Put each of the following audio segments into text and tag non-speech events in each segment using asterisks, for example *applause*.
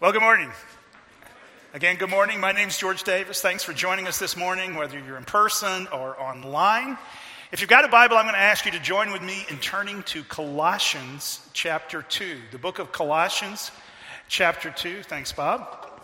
Well, good morning. Again, good morning. My name is George Davis. Thanks for joining us this morning, whether you're in person or online. If you've got a Bible, I'm going to ask you to join with me in turning to Colossians chapter 2, the book of Colossians chapter 2. Thanks, Bob.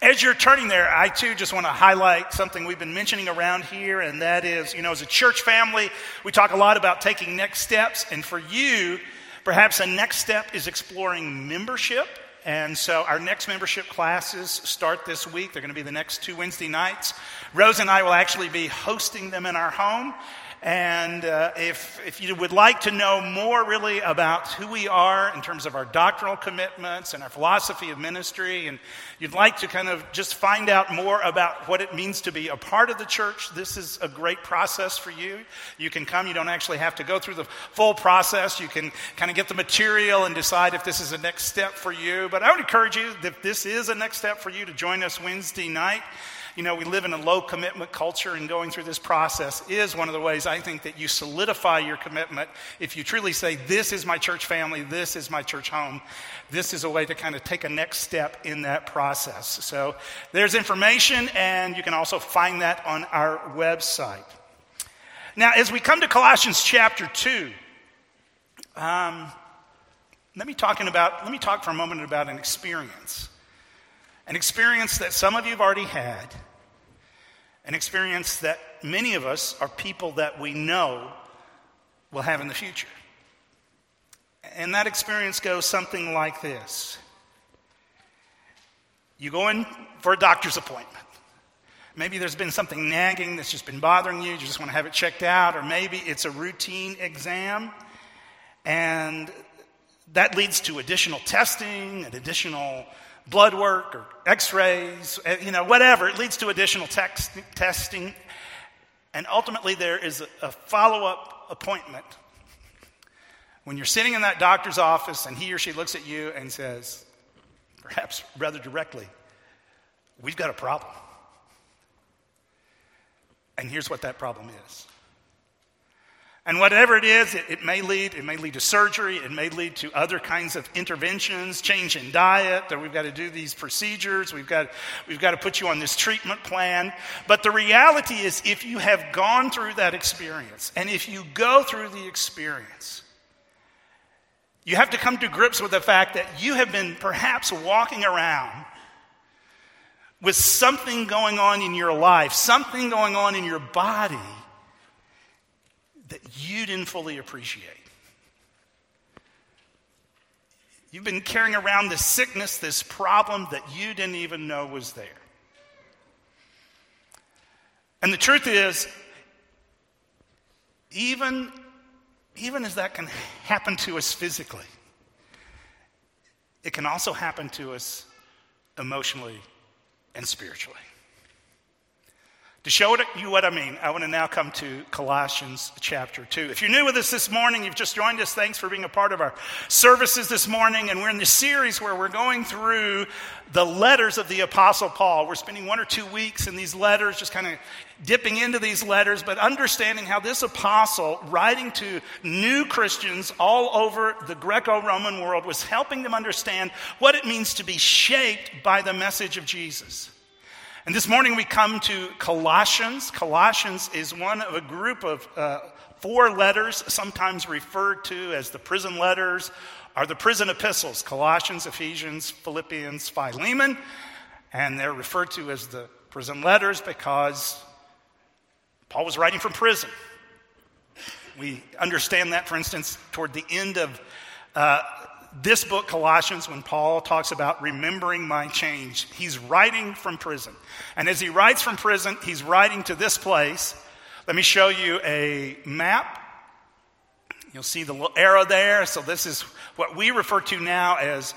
As you're turning there, I too just want to highlight something we've been mentioning around here, and that is, you know, as a church family, we talk a lot about taking next steps. And for you, perhaps a next step is exploring membership and so our next membership classes start this week. They're going to be the next two Wednesday nights. Rose and I will actually be hosting them in our home. And uh, if, if you would like to know more really about who we are in terms of our doctrinal commitments and our philosophy of ministry, and you'd like to kind of just find out more about what it means to be a part of the church, this is a great process for you. You can come, you don't actually have to go through the full process. You can kind of get the material and decide if this is a next step for you. But I would encourage you, if this is a next step for you, to join us Wednesday night you know, we live in a low commitment culture, and going through this process is one of the ways I think that you solidify your commitment. If you truly say, This is my church family, this is my church home, this is a way to kind of take a next step in that process. So there's information, and you can also find that on our website. Now, as we come to Colossians chapter 2, um, let me talking about let me talk for a moment about an experience an experience that some of you have already had an experience that many of us are people that we know will have in the future. And that experience goes something like this You go in for a doctor's appointment. Maybe there's been something nagging that's just been bothering you, you just want to have it checked out, or maybe it's a routine exam, and that leads to additional testing and additional blood work or x rays, eh, you know, whatever. It leads to additional text, testing. And ultimately, there is a, a follow up appointment when you're sitting in that doctor's office and he or she looks at you and says, perhaps rather directly, We've got a problem. And here's what that problem is. And whatever it is, it, it, may lead, it may lead to surgery, it may lead to other kinds of interventions, change in diet, that we've got to do these procedures, we've got, we've got to put you on this treatment plan. But the reality is, if you have gone through that experience, and if you go through the experience, you have to come to grips with the fact that you have been perhaps walking around with something going on in your life, something going on in your body that you didn't fully appreciate. You've been carrying around this sickness, this problem that you didn't even know was there. And the truth is, even, even as that can happen to us physically, it can also happen to us emotionally and spiritually. To show you what I mean, I want to now come to Colossians chapter 2. If you're new with us this morning, you've just joined us, thanks for being a part of our services this morning. And we're in this series where we're going through the letters of the Apostle Paul. We're spending one or two weeks in these letters, just kind of dipping into these letters, but understanding how this apostle, writing to new Christians all over the Greco Roman world, was helping them understand what it means to be shaped by the message of Jesus. And this morning we come to Colossians. Colossians is one of a group of uh, four letters, sometimes referred to as the prison letters, are the prison epistles Colossians, Ephesians, Philippians, Philemon. And they're referred to as the prison letters because Paul was writing from prison. We understand that, for instance, toward the end of uh, this book, Colossians, when Paul talks about remembering my change, he's writing from prison. And as he writes from prison, he's writing to this place. Let me show you a map. You'll see the little arrow there. So, this is what we refer to now as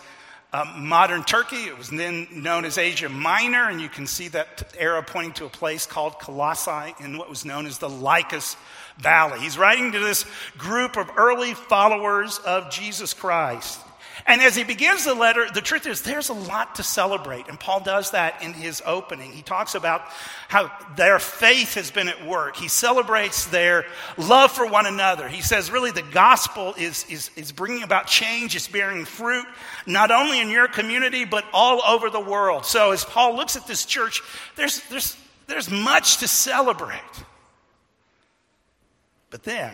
uh, modern Turkey. It was then known as Asia Minor, and you can see that arrow pointing to a place called Colossae in what was known as the Lycus Valley. He's writing to this group of early followers of Jesus Christ. And as he begins the letter, the truth is there's a lot to celebrate. And Paul does that in his opening. He talks about how their faith has been at work. He celebrates their love for one another. He says, really, the gospel is, is, is bringing about change, it's bearing fruit, not only in your community, but all over the world. So as Paul looks at this church, there's, there's, there's much to celebrate. But then,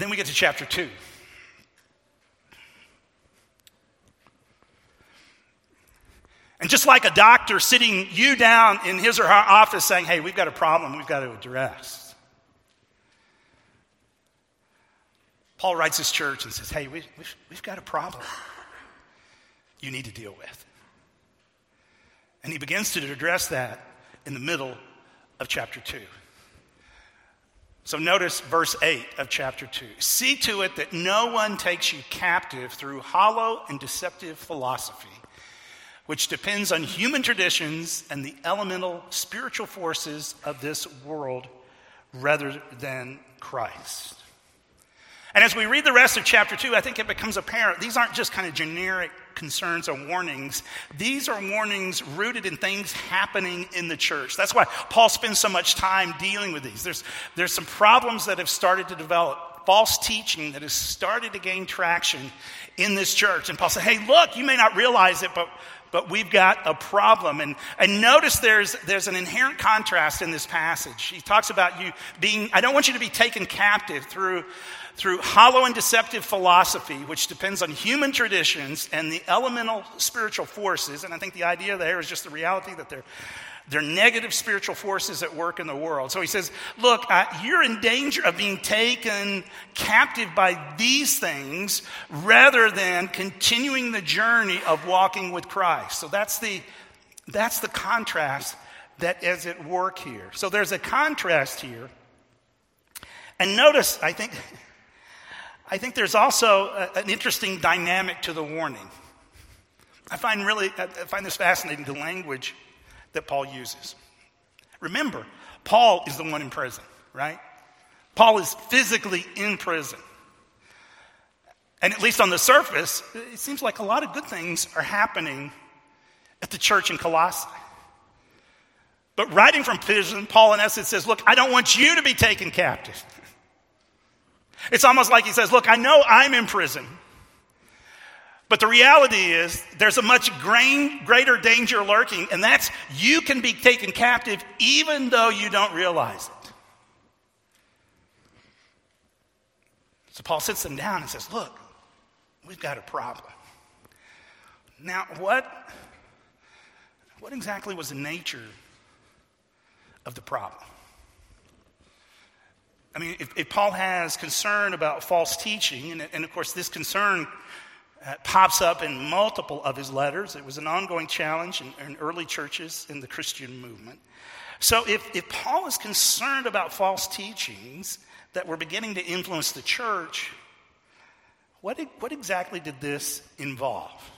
Then we get to chapter 2. And just like a doctor sitting you down in his or her office saying, hey, we've got a problem we've got to address. Paul writes his church and says, hey, we, we've, we've got a problem you need to deal with. And he begins to address that in the middle of chapter 2. So notice verse 8 of chapter 2. See to it that no one takes you captive through hollow and deceptive philosophy, which depends on human traditions and the elemental spiritual forces of this world rather than Christ. And as we read the rest of chapter 2, I think it becomes apparent these aren't just kind of generic concerns or warnings. These are warnings rooted in things happening in the church. That's why Paul spends so much time dealing with these. There's, there's some problems that have started to develop, false teaching that has started to gain traction in this church. And Paul said, hey, look, you may not realize it, but but we've got a problem. And, and notice there's, there's an inherent contrast in this passage. He talks about you being, I don't want you to be taken captive through through hollow and deceptive philosophy, which depends on human traditions and the elemental spiritual forces. And I think the idea there is just the reality that they're, they're negative spiritual forces at work in the world. So he says, Look, you're in danger of being taken captive by these things rather than continuing the journey of walking with Christ. So that's the, that's the contrast that is at work here. So there's a contrast here. And notice, I think. *laughs* I think there's also a, an interesting dynamic to the warning. I find really I find this fascinating the language that Paul uses. Remember, Paul is the one in prison, right? Paul is physically in prison. And at least on the surface, it seems like a lot of good things are happening at the church in Colossae. But writing from prison, Paul in essence says, Look, I don't want you to be taken captive. It's almost like he says, Look, I know I'm in prison. But the reality is, there's a much greater danger lurking, and that's you can be taken captive even though you don't realize it. So Paul sits them down and says, Look, we've got a problem. Now, what, what exactly was the nature of the problem? I mean, if, if, Paul has concern about false teaching, and, and of course, this concern uh, pops up in multiple of his letters, it was an ongoing challenge in, in early churches in the Christian movement. So, if, if Paul is concerned about false teachings that were beginning to influence the church, what, what exactly did this involve?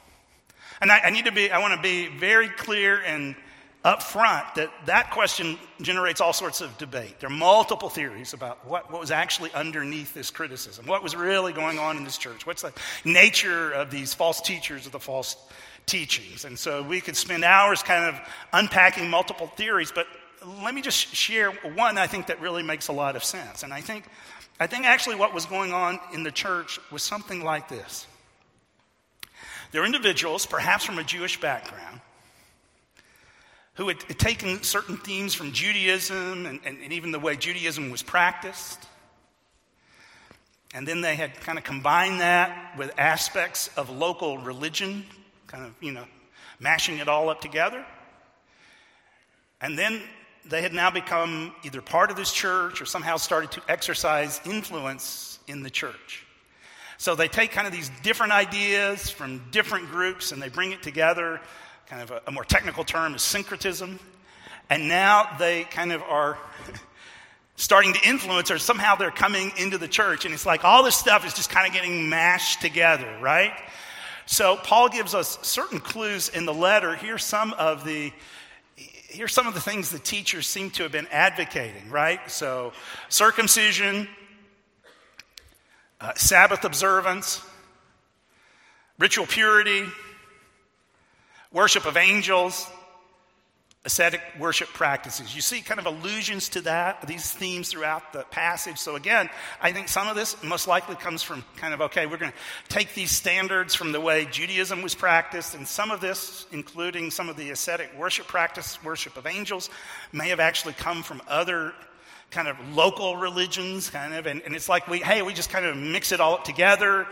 And I, I need to be, I want to be very clear and up front that that question generates all sorts of debate. There are multiple theories about what, what was actually underneath this criticism, what was really going on in this church, what's the nature of these false teachers or the false teachings. And so we could spend hours kind of unpacking multiple theories, but let me just share one I think that really makes a lot of sense. And I think, I think actually what was going on in the church was something like this. There are individuals, perhaps from a Jewish background, who had taken certain themes from Judaism and, and, and, even the way Judaism was practiced. And then they had kind of combined that with aspects of local religion, kind of, you know, mashing it all up together. And then they had now become either part of this church or somehow started to exercise influence in the church. So they take kind of these different ideas from different groups and they bring it together kind of a, a more technical term is syncretism. And now they kind of are *laughs* starting to influence, or somehow they're coming into the church. And it's like all this stuff is just kind of getting mashed together, right? So Paul gives us certain clues in the letter. Here's some of the here's some of the things the teachers seem to have been advocating, right? So circumcision, uh, Sabbath observance, ritual purity, worship of angels, ascetic worship practices. You see kind of allusions to that, these themes throughout the passage. So, again, I think some of this most likely comes from kind of, okay, we're going to take these standards from the way Judaism was practiced, and some of this, including some of the ascetic worship practice, worship of angels, may have actually come from other kind of local religions, kind of, and, and it's like we, hey, we just kind of mix it all up together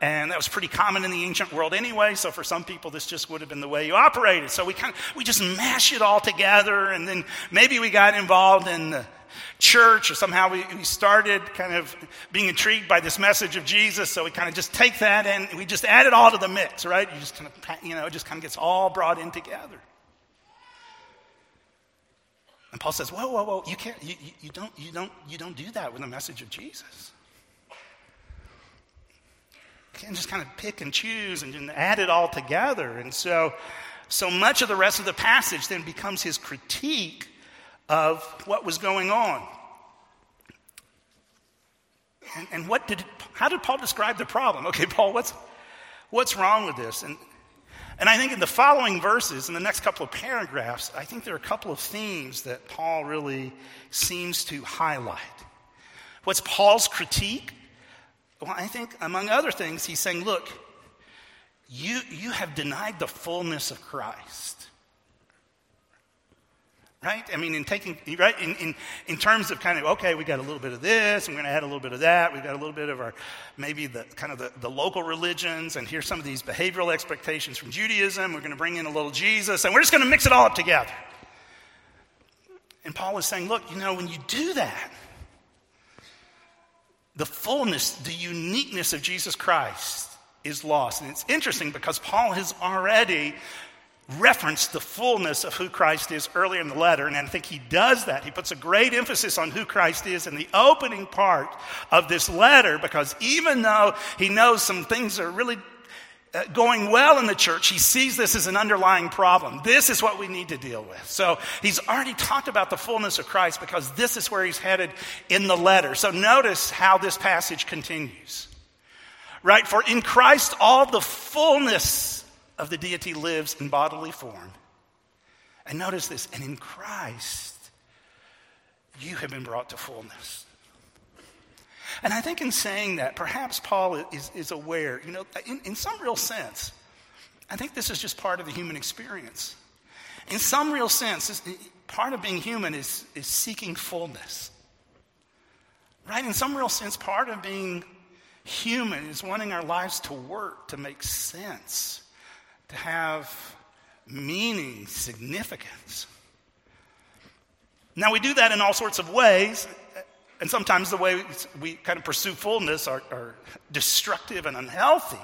and that was pretty common in the ancient world anyway, so for some people, this just would have been the way you operated. So we kind of, we just mash it all together, and then maybe we got involved in the church, or somehow we, we started kind of being intrigued by this message of Jesus, so we kind of just take that and we just add it all to the mix, right? You just kind of, you know, it just kind of gets all brought in together. And Paul says, whoa, whoa, whoa, you can't, you, you, you, don't, you, don't, you don't do that with the message of Jesus can just kind of pick and choose and add it all together. And so, so much of the rest of the passage then becomes his critique of what was going on. And, and what did, how did Paul describe the problem? *laughs* Okay, Paul, what's, what's wrong with this? And, and I think in the following verses, in the next couple of paragraphs, I think there are a couple of themes that Paul really seems to highlight. What's Paul's critique? Well, I think, among other things, he's saying, look, you, you have denied the fullness of Christ. Right? I mean, in taking, right? In, in, in terms of kind of, okay, we got a little bit of this, and we're going to add a little bit of that. We've got a little bit of our, maybe the kind of the, the local religions, and here's some of these behavioral expectations from Judaism. We're going to bring in a little Jesus, and we're just going to mix it all up together. And Paul is saying, look, you know, when you do that, the fullness, the uniqueness of Jesus Christ is lost. And it's interesting because Paul has already referenced the fullness of who Christ is earlier in the letter, and I think he does that. He puts a great emphasis on who Christ is in the opening part of this letter because even though he knows some things are really Uh, going well in the church, he sees this as an underlying problem. This is what we need to deal with. So he's already talked about the fullness of Christ because this is where he's headed in the letter. So notice how this passage continues. Right? For in Christ all the fullness of the deity lives in bodily form. And notice this, and in Christ you have been brought to fullness. And I think in saying that, perhaps Paul is, is aware, you know, in, in some real sense, I think this is just part of the human experience. In some real sense, part of being human is, is seeking fullness. Right? In some real sense, part of being human is wanting our lives to work, to make sense, to have meaning, significance. Now, we do that in all sorts of ways, and sometimes the way we kind of pursue fullness are, are destructive and unhealthy.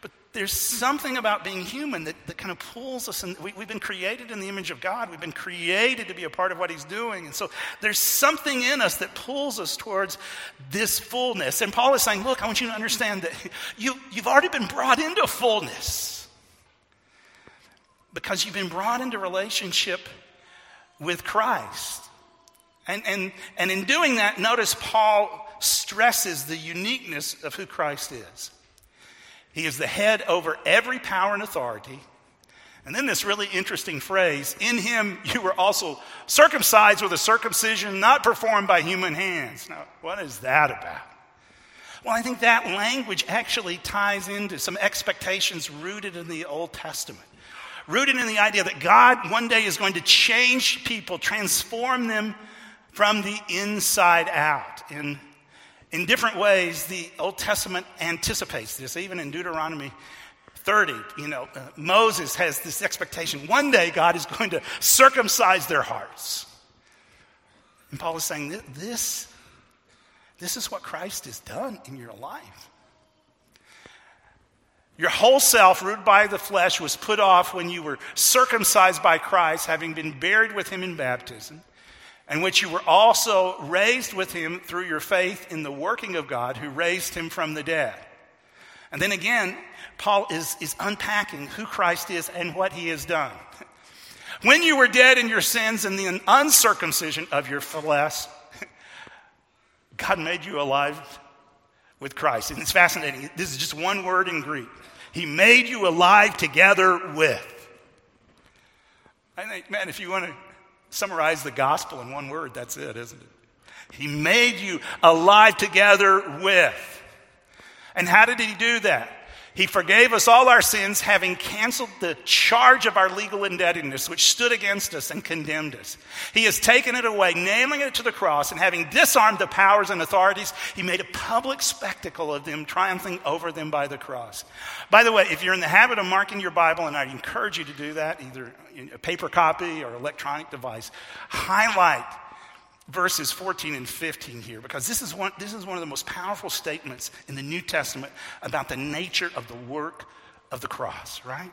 But there's something about being human that, that kind of pulls us, and we, we've been created in the image of God. We've been created to be a part of what He's doing. And so there's something in us that pulls us towards this fullness. And Paul is saying, Look, I want you to understand that you, you've already been brought into fullness because you've been brought into relationship with Christ. And, and, and in doing that, notice Paul stresses the uniqueness of who Christ is. He is the head over every power and authority. And then this really interesting phrase in him you were also circumcised with a circumcision not performed by human hands. Now, what is that about? Well, I think that language actually ties into some expectations rooted in the Old Testament. Rooted in the idea that God one day is going to change people, transform them from the inside out. In, in different ways, the Old Testament anticipates this, even in Deuteronomy 30. You know, uh, Moses has this expectation one day God is going to circumcise their hearts. And Paul is saying this, this is what Christ has done in your life. Your whole self, rooted by the flesh, was put off when you were circumcised by Christ, having been buried with him in baptism and which you were also raised with him through your faith in the working of God who raised him from the dead. And then again, Paul is, is unpacking who Christ is and what he has done. When you were dead in your sins and the uncircumcision of your flesh, God made you alive with Christ. And it's fascinating. This is just one word in Greek. He made you alive together with. I think, man, if you want to summarize the gospel in one word, that's it, isn't it? He made you alive together with. And how did he do that? He forgave us all our sins, having canceled the charge of our legal indebtedness, which stood against us and condemned us. He has taken it away, nailing it to the cross, and having disarmed the powers and authorities, he made a public spectacle of them, triumphing over them by the cross. By the way, if you're in the habit of marking your Bible, and I encourage you to do that, either a paper copy or electronic device, highlight verses 14 and 15 here because this is, one, this is one of the most powerful statements in the New Testament about the nature of the work of the cross, right?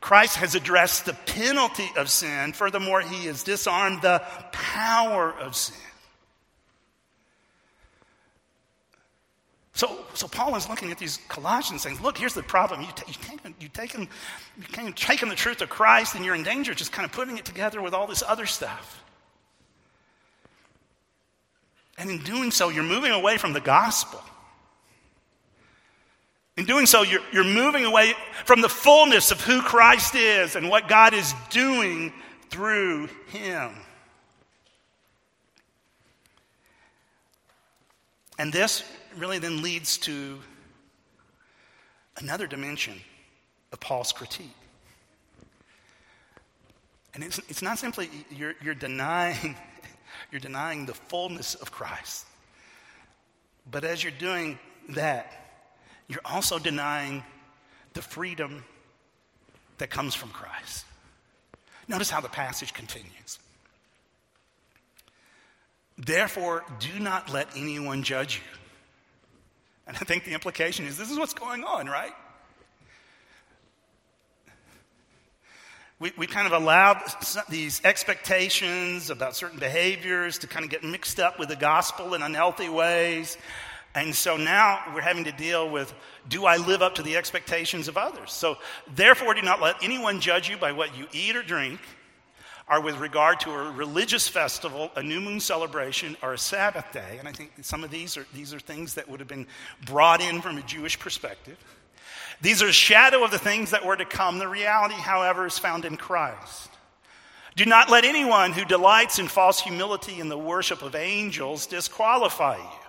Christ has addressed the penalty of sin. Furthermore, he has disarmed the power of sin. So, so Paul is looking at these Colossians saying, look, here's the problem. You, t- you, taken, you, taken, you taken the truth of Christ and you're in danger just kind of putting it together with all this other stuff. And in doing so, you're moving away from the gospel. In doing so, you're, you're moving away from the fullness of who Christ is and what God is doing through him. And this really then leads to another dimension of Paul's critique. And it's, it's not simply you're, you're denying you're denying the fullness of Christ. But as you're doing that, you're also denying the freedom that comes from Christ. Notice how the passage continues. Therefore, do not let anyone judge you. And I think the implication is this is what's going on, right? We, we kind of allowed these expectations about certain behaviors to kind of get mixed up with the gospel in unhealthy ways. And so now we're having to deal with do I live up to the expectations of others? So therefore, do not let anyone judge you by what you eat or drink, or with regard to a religious festival, a new moon celebration, or a Sabbath day. And I think some of these are, these are things that would have been brought in from a Jewish perspective. These are a shadow of the things that were to come. The reality, however, is found in Christ. Do not let anyone who delights in false humility and the worship of angels disqualify you.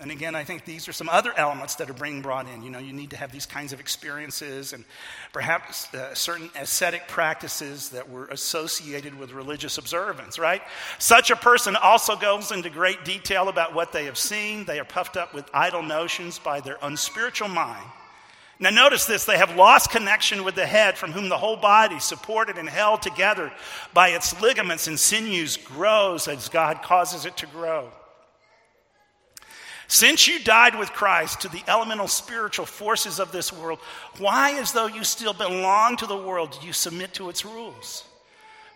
And again, I think these are some other elements that are being brought in. You know, you need to have these kinds of experiences and perhaps uh, certain ascetic practices that were associated with religious observance, right? Such a person also goes into great detail about what they have seen. They are puffed up with idle notions by their unspiritual mind now, notice this they have lost connection with the head, from whom the whole body, supported and held together by its ligaments and sinews, grows as God causes it to grow. Since you died with Christ to the elemental spiritual forces of this world, why, as though you still belong to the world, do you submit to its rules?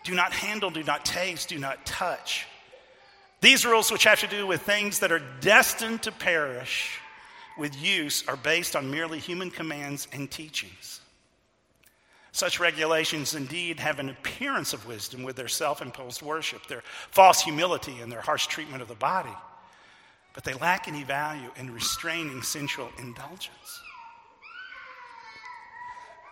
Do not handle, do not taste, do not touch. These rules, which have to do with things that are destined to perish, with use are based on merely human commands and teachings. Such regulations indeed have an appearance of wisdom with their self imposed worship, their false humility, and their harsh treatment of the body, but they lack any value in restraining sensual indulgence.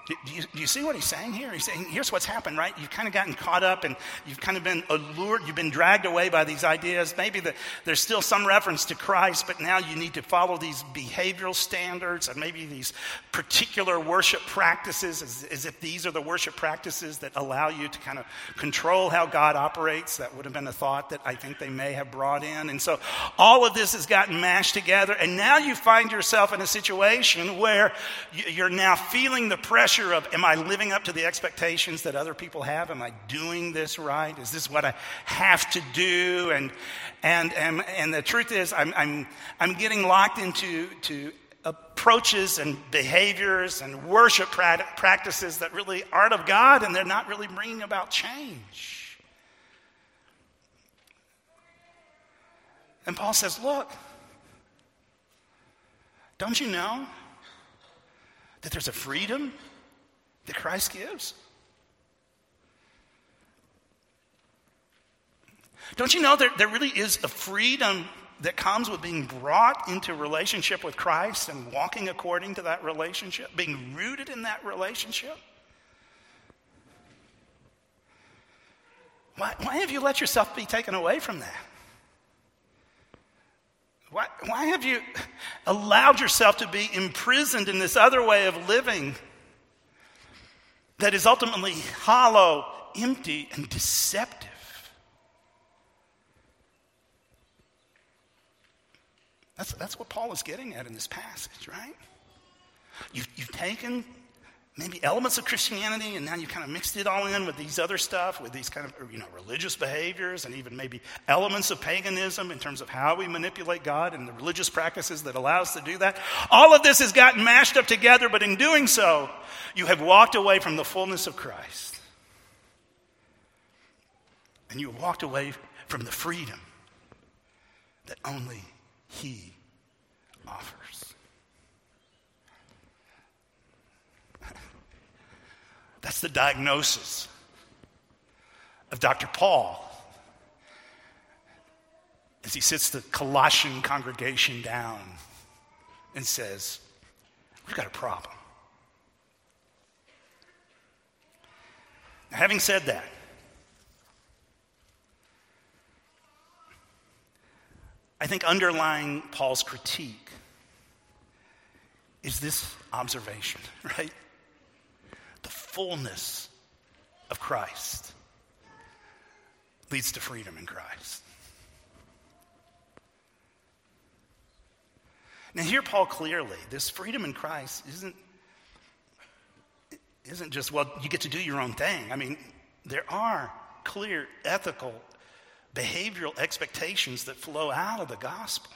Do you, do you, see what he's saying here? He's saying, here's what's happened, right? You've kind of gotten caught up and you've kind of been allured, you've been dragged away by these ideas. Maybe the, there's still some reference to Christ, but now you need to follow these behavioral standards and maybe these particular worship practices, as, as if these are the worship practices that allow you to kind of control how God operates. That would have been a thought that I think they may have brought in. And so all of this has gotten mashed together, and now you find yourself in a situation where you're now feeling the pressure pressure of, am I living up to the expectations that other people have? Am I doing this right? Is this what I have to do? And, and, and, and the truth is, I'm, I'm, I'm getting locked into to approaches and behaviors and worship practices that really aren't of God and they're not really bringing about change. And Paul says, Look, don't you know that there's a freedom that Christ gives? Don't you know there, there really is a freedom that comes with being brought into relationship with Christ and walking according to that relationship, being rooted in that relationship? Why, why have you let yourself be taken away from that? Why, why have you allowed yourself to be imprisoned in this other way of living that is ultimately hollow, empty, and deceptive? That's, that's what Paul is getting at in this passage, right? You've, you've taken maybe elements of Christianity, and now you kind of mixed it all in with these other stuff, with these kind of you know religious behaviors, and even maybe elements of paganism in terms of how we manipulate God and the religious practices that allow us to do that. All of this has gotten mashed up together, but in doing so, you have walked away from the fullness of Christ, and you have walked away from the freedom that only He offers. That's the diagnosis of Dr. Paul as he sits the Colossian congregation down and says, We've got a problem. Now, having said that, I think underlying Paul's critique is this observation, *laughs* right? Fullness of Christ leads to freedom in Christ. Now, hear Paul clearly. This freedom in Christ isn't, isn't just, well, you get to do your own thing. I mean, there are clear ethical, behavioral expectations that flow out of the gospel.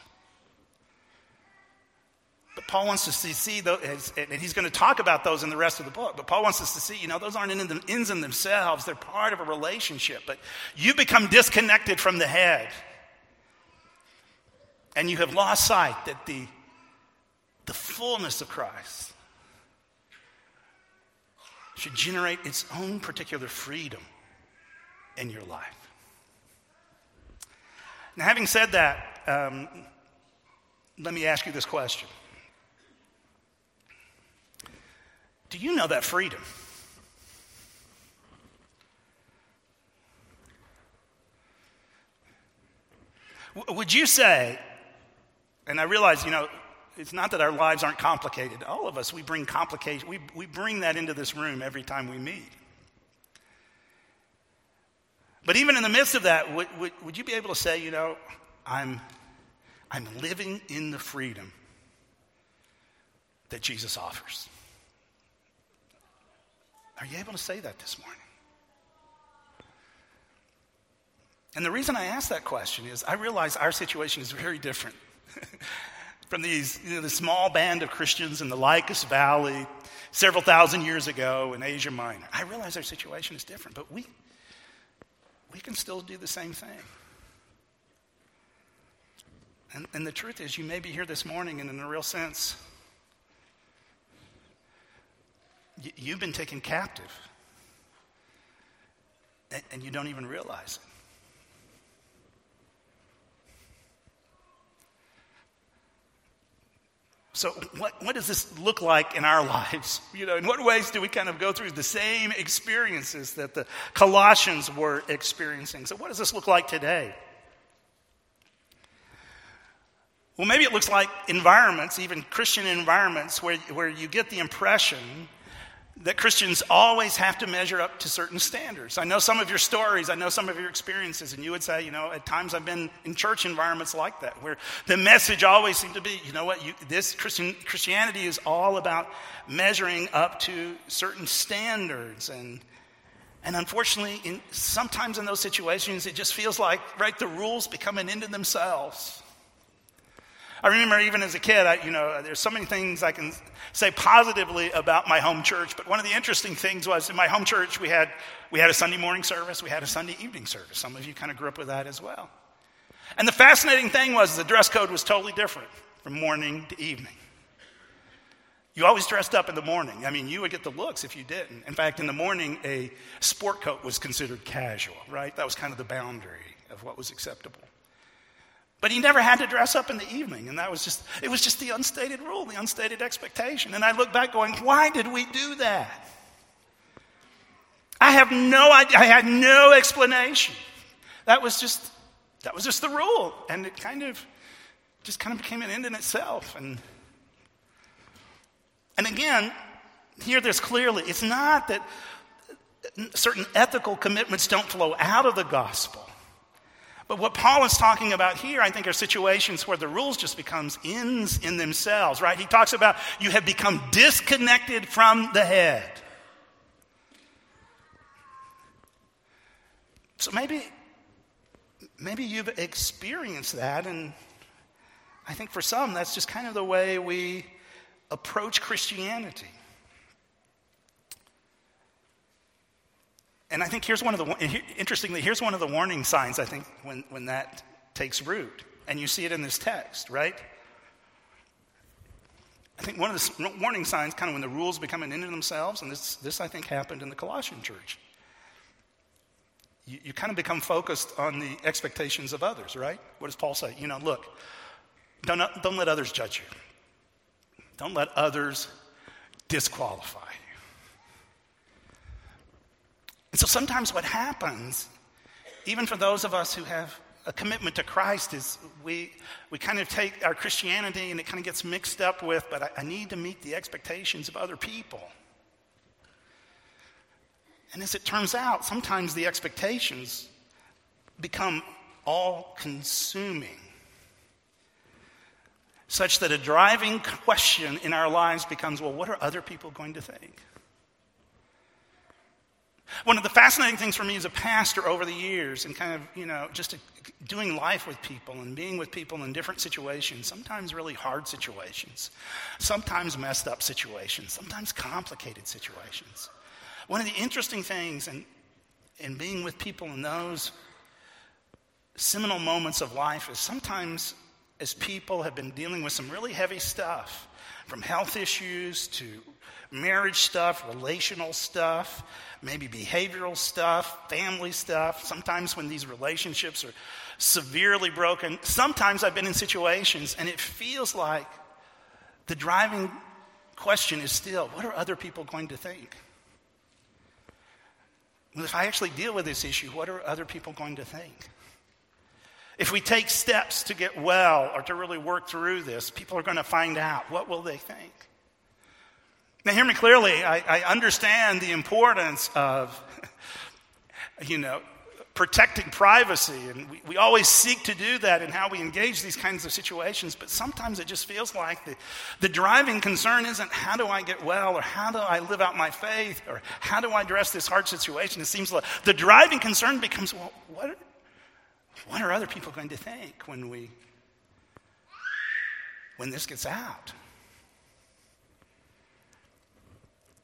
But Paul wants us to see, those, and he's going to talk about those in the rest of the book. But Paul wants us to see, you know, those aren't in ends in themselves. They're part of a relationship. But you become disconnected from the head. And you have lost sight that the, the fullness of Christ should generate its own particular freedom in your life. Now, having said that, um, let me ask you this question. Do you know that freedom? Would you say, and I realize, you know, it's not that our lives aren't complicated. All of us, we bring complication, we, we bring that into this room every time we meet. But even in the midst of that, would, would, would you be able to say, you know, I'm, I'm living in the freedom that Jesus offers? Are you able to say that this morning? And the reason I ask that question is I realize our situation is very different *laughs* from these, you know, the small band of Christians in the Lycus Valley several thousand years ago in Asia Minor. I realize our situation is different, but we, we can still do the same thing. And, and the truth is, you may be here this morning, and in a real sense, You've been taken captive, and you don't even realize it. So, what, what does this look like in our *laughs* lives? You know, in what ways do we kind of go through the same experiences that the Colossians were experiencing? So, what does this look like today? Well, maybe it looks like environments, even Christian environments, where, where you get the impression that Christians always have to measure up to certain standards. I know some of your stories, I know some of your experiences, and you would say, you know, at times I've been in church environments like that, where the message always seemed to be, you know what, you, this Christian, Christianity is all about measuring up to certain standards. And, and unfortunately, in, sometimes in those situations, it just feels like, right, the rules become an end in themselves. I remember even as a kid, I, you know, there's so many things I can say positively about my home church. But one of the interesting things was in my home church, we had, we had a Sunday morning service, we had a Sunday evening service. Some of you kind of grew up with that as well. And the fascinating thing was the dress code was totally different from morning to evening. You always dressed up in the morning. I mean, you would get the looks if you didn't. In fact, in the morning, a sport coat was considered casual, right? That was kind of the boundary of what was acceptable. But he never had to dress up in the evening, and that was just, it was just the unstated rule, the unstated expectation. And I look back going, why did we do that? I have no idea, I had no explanation. That was just, that was just the rule. And it kind of, just kind of became an end in itself. And, and again, hear this clearly. It's not that certain ethical commitments don't flow out of the gospel. But what Paul is talking about here, I think, are situations where the rules just becomes ends in themselves, right? He talks about you have become disconnected from the head. So maybe, maybe you've experienced that, and I think for some, that's just kind of the way we approach Christianity. And I think here's one of the, interestingly, here's one of the warning signs, I think, when, when that takes root. And you see it in this text, right? I think one of the warning signs, kind of when the rules become an end in themselves, and this, this I think happened in the Colossian church. You, you kind of become focused on the expectations of others, right? What does Paul say? You know, look, don't, don't let others judge you, don't let others disqualify. And so sometimes what happens, even for those of us who have a commitment to Christ, is we, we kind of take our Christianity and it kind of gets mixed up with, but I, I need to meet the expectations of other people. And as it turns out, sometimes the expectations become all consuming, such that a driving question in our lives becomes well, what are other people going to think? One of the fascinating things for me as a pastor over the years and kind of, you know, just doing life with people and being with people in different situations, sometimes really hard situations, sometimes messed up situations, sometimes complicated situations. One of the interesting things in, in being with people in those seminal moments of life is sometimes as people have been dealing with some really heavy stuff, from health issues to marriage stuff, relational stuff, maybe behavioral stuff, family stuff. Sometimes when these relationships are severely broken, sometimes I've been in situations and it feels like the driving question is still what are other people going to think? Well, if I actually deal with this issue, what are other people going to think? If we take steps to get well or to really work through this, people are going to find out. What will they think? Now, hear me clearly. I, I understand the importance of, *laughs* you know, protecting privacy. And we, we always seek to do that in how we engage these kinds of situations. But sometimes it just feels like the, the driving concern isn't how do I get well or how do I live out my faith or how do I address this hard situation. It seems like the driving concern becomes well, what are, what are other people going to think when we when this gets out?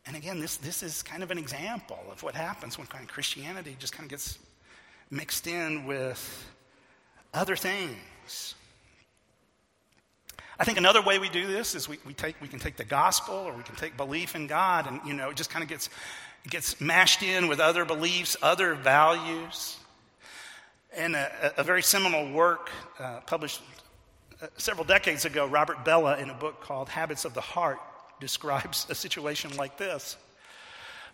And again, this, this is kind of an example of what happens when kind of Christianity just kind of gets mixed in with other things. I think another way we do this is we, we, take, we can take the gospel or we can take belief in God and, you know, it just kind of gets, gets mashed in with other beliefs, other values. And a, a very seminal work uh, published uh, several decades ago, Robert Bellah, in a book called Habits of the Heart, describes a situation like this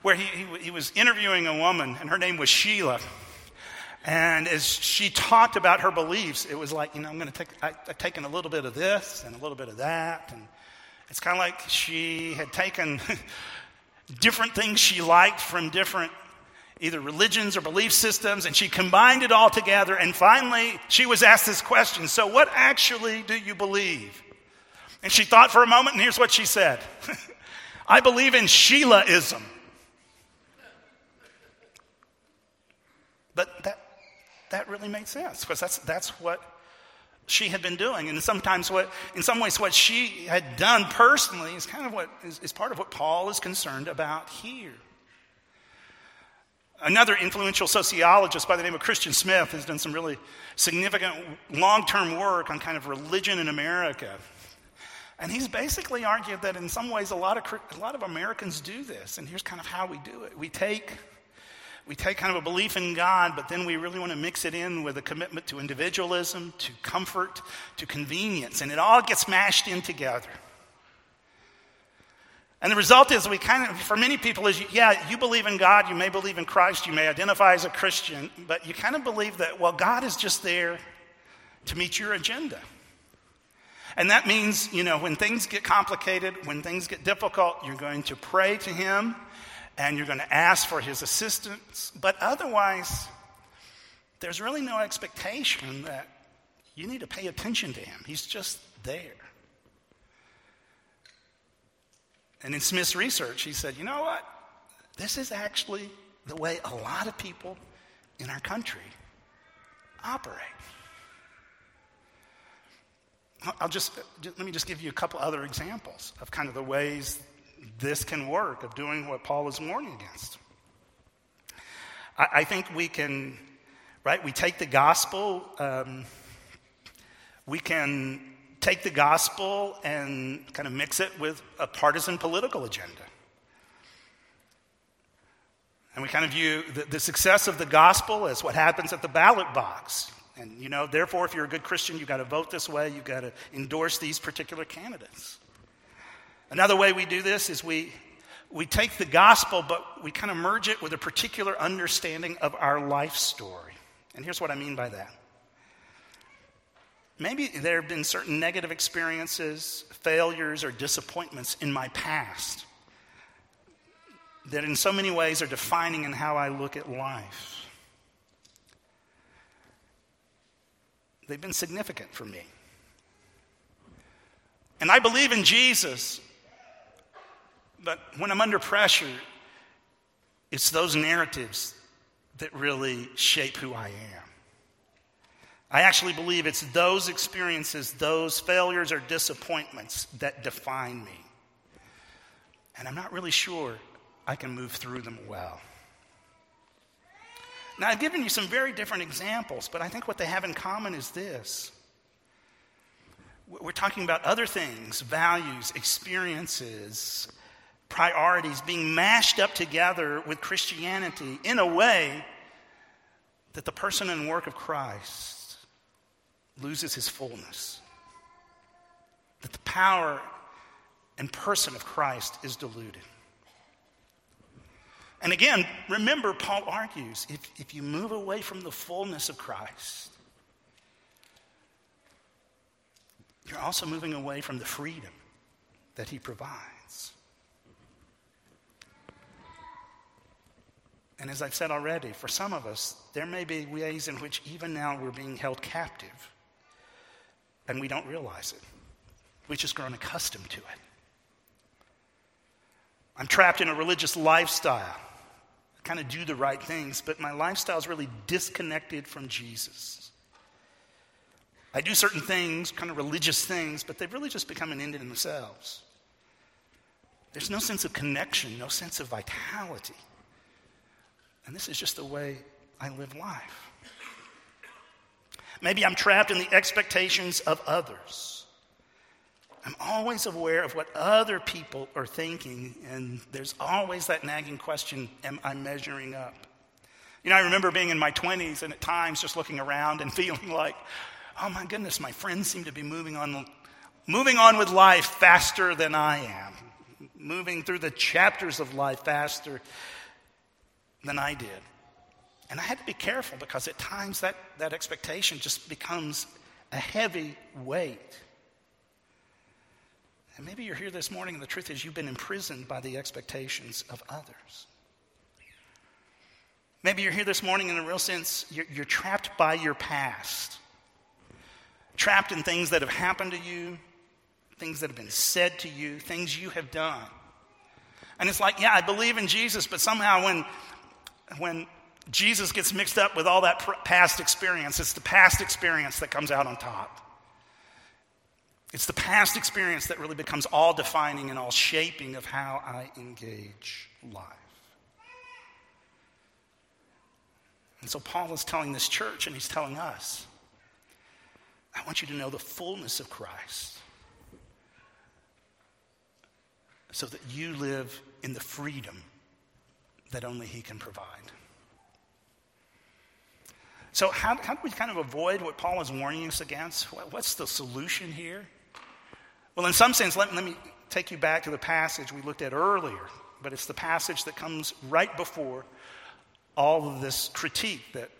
where he, he, he, was interviewing a woman, and her name was Sheila. And as she talked about her beliefs, it was like, you know, I'm going to take, I, I've taken a little bit of this and a little bit of that. And it's kind of like she had taken *laughs* different things she liked from different either religions or belief systems, and she combined it all together. And finally, she was asked this question So, what actually do you believe? And she thought for a moment, and here's what she said *laughs* I believe in Sheilaism. But that, that really made sense because that's, that's what she had been doing. And sometimes, what, in some ways, what she had done personally is kind of what is, is part of what Paul is concerned about here. Another influential sociologist by the name of Christian Smith has done some really significant long term work on kind of religion in America. And he's basically argued that in some ways a lot of, a lot of Americans do this. And here's kind of how we do it we take, we take kind of a belief in God, but then we really want to mix it in with a commitment to individualism, to comfort, to convenience, and it all gets mashed in together. And the result is, we kind of, for many people, is yeah, you believe in God, you may believe in Christ, you may identify as a Christian, but you kind of believe that, well, God is just there to meet your agenda. And that means, you know, when things get complicated, when things get difficult, you're going to pray to Him and you're going to ask for His assistance. But otherwise, there's really no expectation that you need to pay attention to Him. He's just there. And in Smith's research, he said, you know what? This is actually the way a lot of people in our country operate. I'll just, let me just give you a couple other examples of kind of the ways this can work, of doing what Paul is warning against. I, I think we can, right, we take the gospel, um, we can take the gospel and kind of mix it with a partisan political agenda. And we kind of view the, the, success of the gospel as what happens at the ballot box. And, you know, therefore, if you're a good Christian, you've got to vote this way, you've got to endorse these particular candidates. Another way we do this is we, we take the gospel, but we kind of merge it with a particular understanding of our life story. And here's what I mean by that. Maybe there have been certain negative experiences, failures, or disappointments in my past that in so many ways are defining in how I look at life. They've been significant for me. And I believe in Jesus, but when I'm under pressure, it's those narratives that really shape who I am. I actually believe it's those experiences, those failures or disappointments that define me. And I'm not really sure I can move through them well. Now, I've given you some very different examples, but I think what they have in common is this. We're talking about other things, values, experiences, priorities being mashed up together with Christianity in a way that the person and work of Christ loses his fullness. That the power and person of Christ is diluted. And again, remember, Paul argues if, if you move away from the fullness of Christ, you're also moving away from the freedom that he provides. And as I've said already, for some of us, there may be ways in which even now we're being held captive and we don't realize it. We've just grown accustomed to it. I'm trapped in a religious lifestyle. Kind of do the right things, but my lifestyle is really disconnected from Jesus. I do certain things, kind of religious things, but they've really just become an end in themselves. There's no sense of connection, no sense of vitality. And this is just the way I live life. Maybe I'm trapped in the expectations of others. I'm always aware of what other people are thinking, and there's always that nagging question Am I measuring up? You know, I remember being in my 20s and at times just looking around and *laughs* feeling like, oh my goodness, my friends seem to be moving on, moving on with life faster than I am, moving through the chapters of life faster than I did. And I had to be careful because at times that, that expectation just becomes a heavy weight. And maybe you're here this morning and the truth is you've been imprisoned by the expectations of others. Maybe you're here this morning in a real sense, you're, you're trapped by your past, trapped in things that have happened to you, things that have been said to you, things you have done. And it's like, yeah, I believe in Jesus, but somehow when, when Jesus gets mixed up with all that past experience. It's the past experience that comes out on top. It's the past experience that really becomes all defining and all shaping of how I engage life. And so Paul is telling this church, and he's telling us I want you to know the fullness of Christ so that you live in the freedom that only he can provide. So, how, how do we kind of avoid what Paul is warning us against? What's the solution here? Well, in some sense, let, let me take you back to the passage we looked at earlier, but it's the passage that comes right before all of this critique that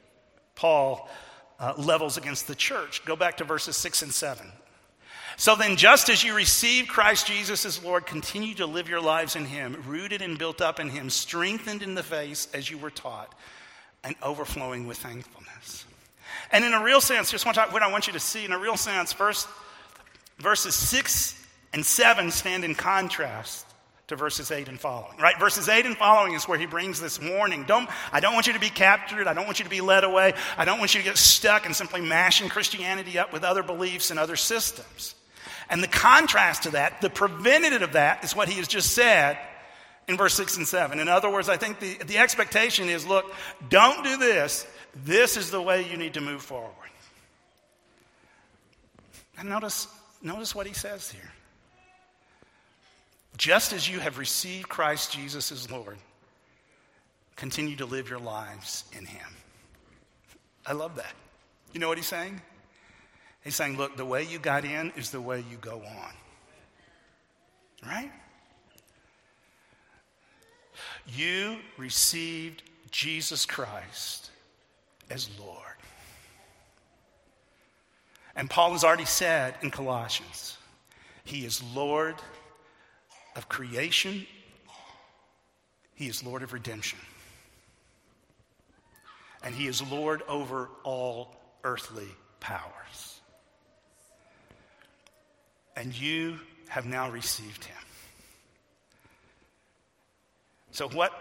Paul uh, levels against the church. Go back to verses 6 and 7. So then, just as you received Christ Jesus as Lord, continue to live your lives in Him, rooted and built up in Him, strengthened in the faith as you were taught, and overflowing with thankfulness. And in a real sense, just what I want you to see, in a real sense, first, verses 6 and 7 stand in contrast to verses 8 and following. Right? Verses 8 and following is where he brings this warning. Don't, I don't want you to be captured. I don't want you to be led away. I don't want you to get stuck and simply mashing Christianity up with other beliefs and other systems. And the contrast to that, the preventative of that, is what he has just said in verse 6 and 7. In other words, I think the, the expectation is look, don't do this. This is the way you need to move forward. And notice, notice what he says here. Just as you have received Christ Jesus as Lord, continue to live your lives in him. I love that. You know what he's saying? He's saying, look, the way you got in is the way you go on. Right? You received Jesus Christ as Lord. And Paul has already said in Colossians, He is Lord of creation, He is Lord of redemption. And He is Lord over all earthly powers and you have now received him. So, what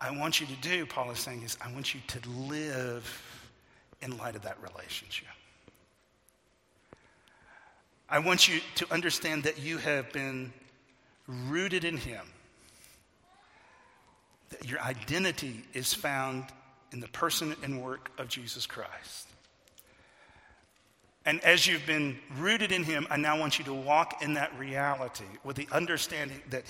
I want you to do, Paul is saying, is I want you to live in light of that relationship. I want you to understand that you have been rooted in him, that your identity is found in the person and work of Jesus Christ. And as you've been rooted in Him, I now want you to walk in that reality with the understanding that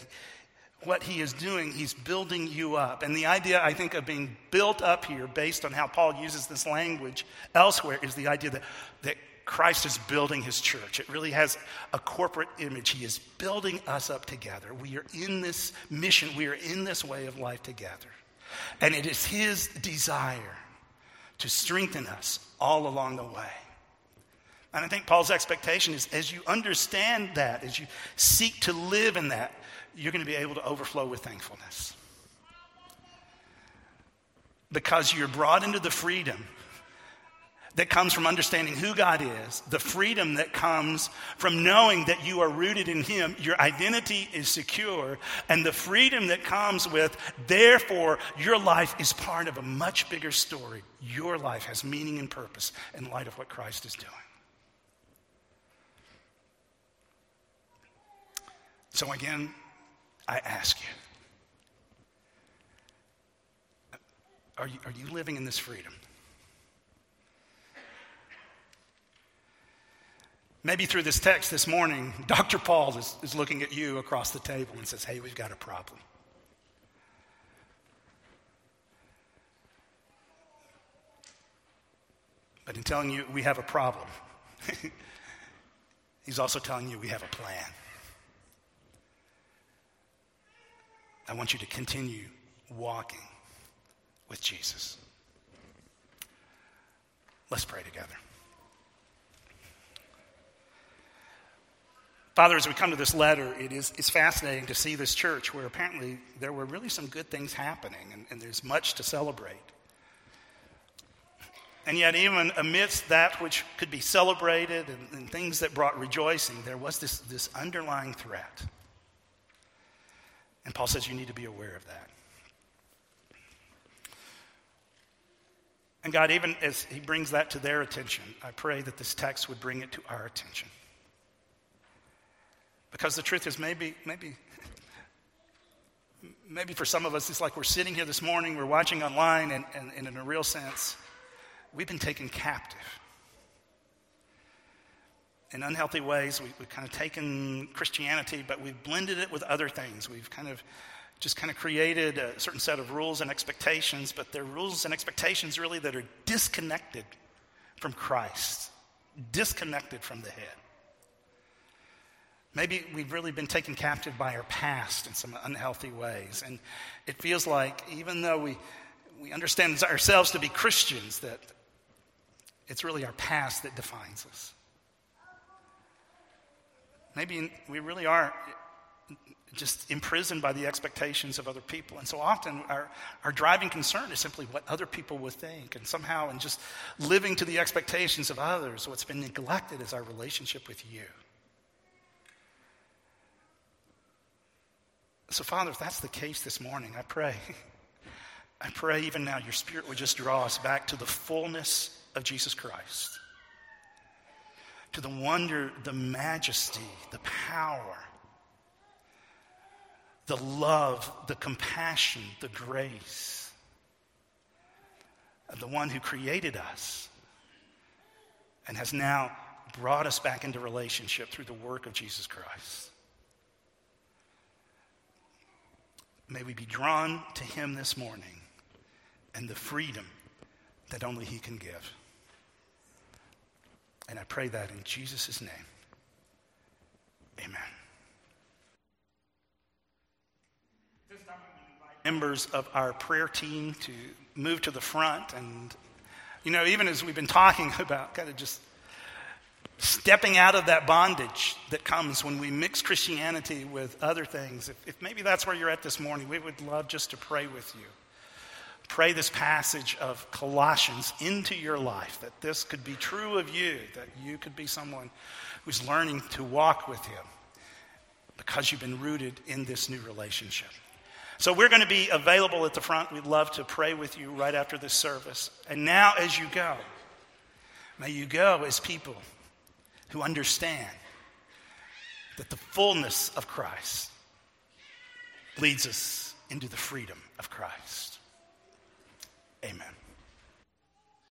what He is doing, He's building you up. And the idea, I think, of being built up here, based on how Paul uses this language elsewhere, is the idea that, that Christ is building His church. It really has a corporate image. He is building us up together. We are in this mission, we are in this way of life together. And it is His desire to strengthen us all along the way. And I think Paul's expectation is as you understand that, as you seek to live in that, you're going to be able to overflow with thankfulness. Because you're brought into the freedom that comes from understanding who God is, the freedom that comes from knowing that you are rooted in Him, your identity is secure, and the freedom that comes with, therefore, your life is part of a much bigger story. Your life has meaning and purpose in light of what Christ is doing. So again, I ask you are you, are you living in this freedom? Maybe through this text this morning, *laughs* Dr. Paul is, is looking at you across the table and says, Hey, we've got a problem. But in telling you we have a problem, *laughs* he's also telling you we have a plan. I want you to continue walking with Jesus. Let's pray together. Father, as we come to this letter, it is it's fascinating to see this church where apparently there were really some good things happening and, and there's much to celebrate. And yet, even amidst that which could be celebrated and, and things that brought rejoicing, there was this, this underlying threat. And Paul says you need to be aware of that. And God, even as He brings that to their attention, I pray that this text would bring it to our attention. Because the truth is, maybe, maybe, maybe for some of us, it's like we're sitting here this morning, we're watching online, and, and, and in a real sense, we've been taken captive in unhealthy ways. We, have kind of taken Christianity, but we've blended it with other things. We've kind of just kind of created a certain set of rules and expectations, but they're rules and expectations really that are disconnected from Christ, disconnected from the head. Maybe we've really been taken captive by our past in some unhealthy ways. And it feels like, even though we, we understand ourselves to be Christians, that it's really our past that defines us. Maybe we really are just imprisoned by the expectations of other people. And so often our, our driving concern is simply what other people will think. And somehow, in just living to the expectations of others, what's been neglected is our relationship with you. So, Father, if that's the case this morning, I pray, I pray even now your Spirit would just draw us back to the fullness of Jesus Christ, to the wonder, the majesty, the power, the love, the compassion, the grace of the one who created us and has now brought us back into relationship through the work of Jesus Christ. May we be drawn to him this morning and the freedom that only he can give. And I pray that in Jesus' name. Amen. Members of our prayer team to move to the front. And, you know, even as we've been talking *laughs* about kind of just stepping out of that bondage that comes when we mix Christianity with other things. If, if, maybe that's where you're at this morning, we would love just to pray with you. Pray this passage of Colossians into your life, that this could be true of you, that you could be someone who's learning to walk with Him because you've been rooted in this new relationship. So we're going to be available at the front. We'd love to pray with you right after this service. And now, as you go, may you go as people who understand that the fullness of Christ leads us into the freedom of Christ. Amen.